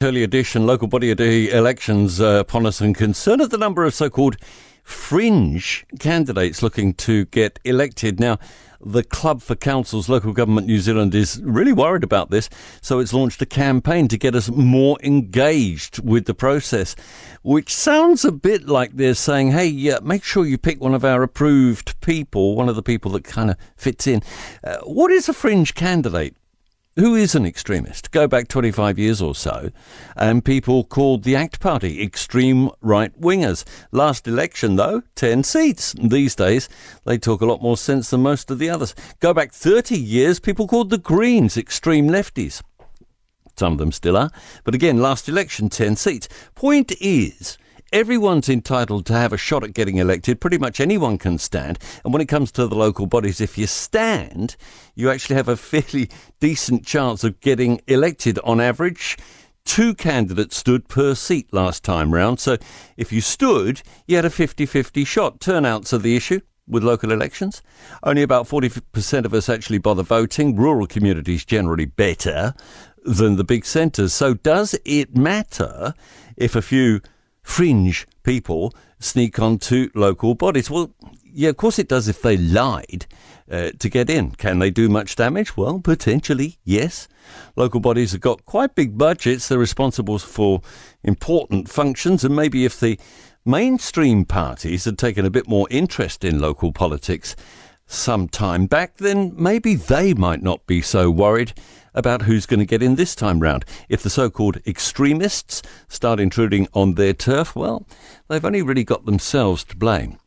Early edition local body elections uh, upon us and concern at the number of so called fringe candidates looking to get elected. Now, the Club for Councils Local Government New Zealand is really worried about this, so it's launched a campaign to get us more engaged with the process, which sounds a bit like they're saying, hey, uh, make sure you pick one of our approved people, one of the people that kind of fits in. Uh, what is a fringe candidate? Who is an extremist. Go back 25 years or so, and people called the ACT Party extreme right wingers. Last election, though, 10 seats. These days, they talk a lot more sense than most of the others. Go back 30 years, people called the Greens extreme lefties. Some of them still are. But again, last election, 10 seats. Point is, everyone's entitled to have a shot at getting elected. Pretty much anyone can stand. And when it comes to the local bodies, if you stand, you actually have a fairly decent chance of getting elected on average. Two candidates stood per seat last time round. So if you stood, you had a 50 50 shot. Turnouts are the issue with local elections. Only about 40% of us actually bother voting. Rural communities generally better than the big centres. So does it matter if a few fringe people sneak onto local bodies. Well, yeah, of course it does if they lied uh, to get in. Can they do much damage? Well, potentially, yes. Local bodies have got quite big budgets. They're responsible for important functions, and maybe if the mainstream parties had taken a bit more interest in local politics some time back, then maybe they might not be so worried about who's going to get in this time round. If the so called extremists start intruding on their turf, well, they've only really got themselves to blame.